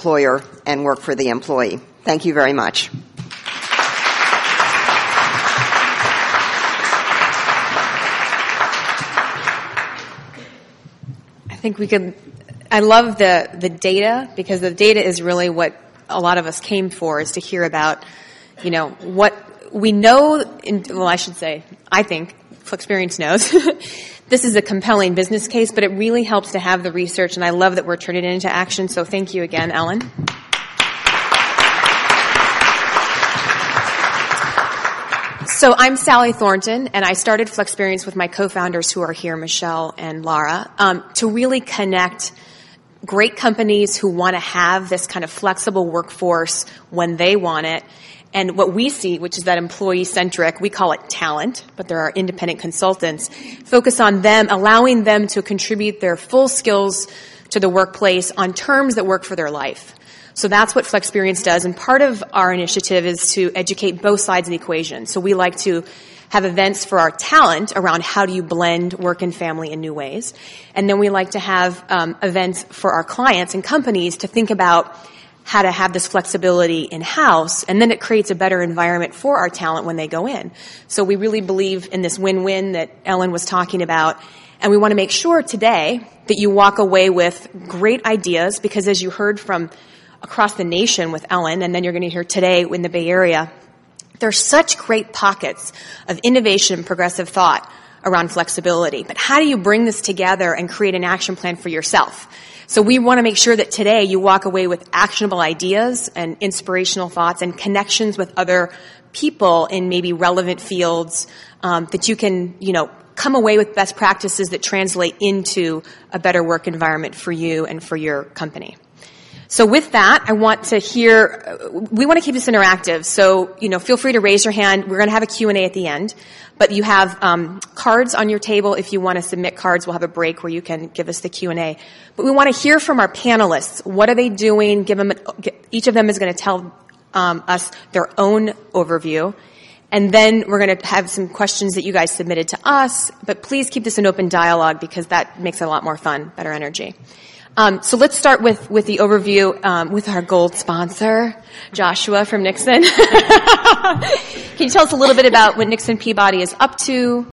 employer and work for the employee. Thank you very much. I think we could. I love the the data because the data is really what a lot of us came for is to hear about, you know, what we know. In, well, I should say, I think Flexperience knows. this is a compelling business case, but it really helps to have the research, and I love that we're turning it into action. So thank you again, Ellen. So I'm Sally Thornton, and I started Flexperience with my co-founders who are here, Michelle and Lara, um, to really connect great companies who want to have this kind of flexible workforce when they want it. And what we see, which is that employee centric, we call it talent, but there are independent consultants, focus on them, allowing them to contribute their full skills to the workplace on terms that work for their life. So that's what Flexperience does. And part of our initiative is to educate both sides of the equation. So we like to have events for our talent around how do you blend work and family in new ways. And then we like to have um, events for our clients and companies to think about how to have this flexibility in house, and then it creates a better environment for our talent when they go in. So we really believe in this win-win that Ellen was talking about, and we want to make sure today that you walk away with great ideas because as you heard from across the nation with Ellen, and then you're going to hear today in the Bay Area. There's such great pockets of innovation progressive thought around flexibility. But how do you bring this together and create an action plan for yourself? So we want to make sure that today you walk away with actionable ideas and inspirational thoughts and connections with other people in maybe relevant fields um, that you can, you know, come away with best practices that translate into a better work environment for you and for your company. So with that, I want to hear, we want to keep this interactive. So, you know, feel free to raise your hand. We're going to have a Q&A at the end. But you have um, cards on your table. If you want to submit cards, we'll have a break where you can give us the Q&A. But we want to hear from our panelists. What are they doing? Give them, each of them is going to tell um, us their own overview. And then we're going to have some questions that you guys submitted to us. But please keep this an open dialogue because that makes it a lot more fun, better energy. Um, so let's start with, with the overview um, with our gold sponsor, Joshua from Nixon. Can you tell us a little bit about what Nixon Peabody is up to?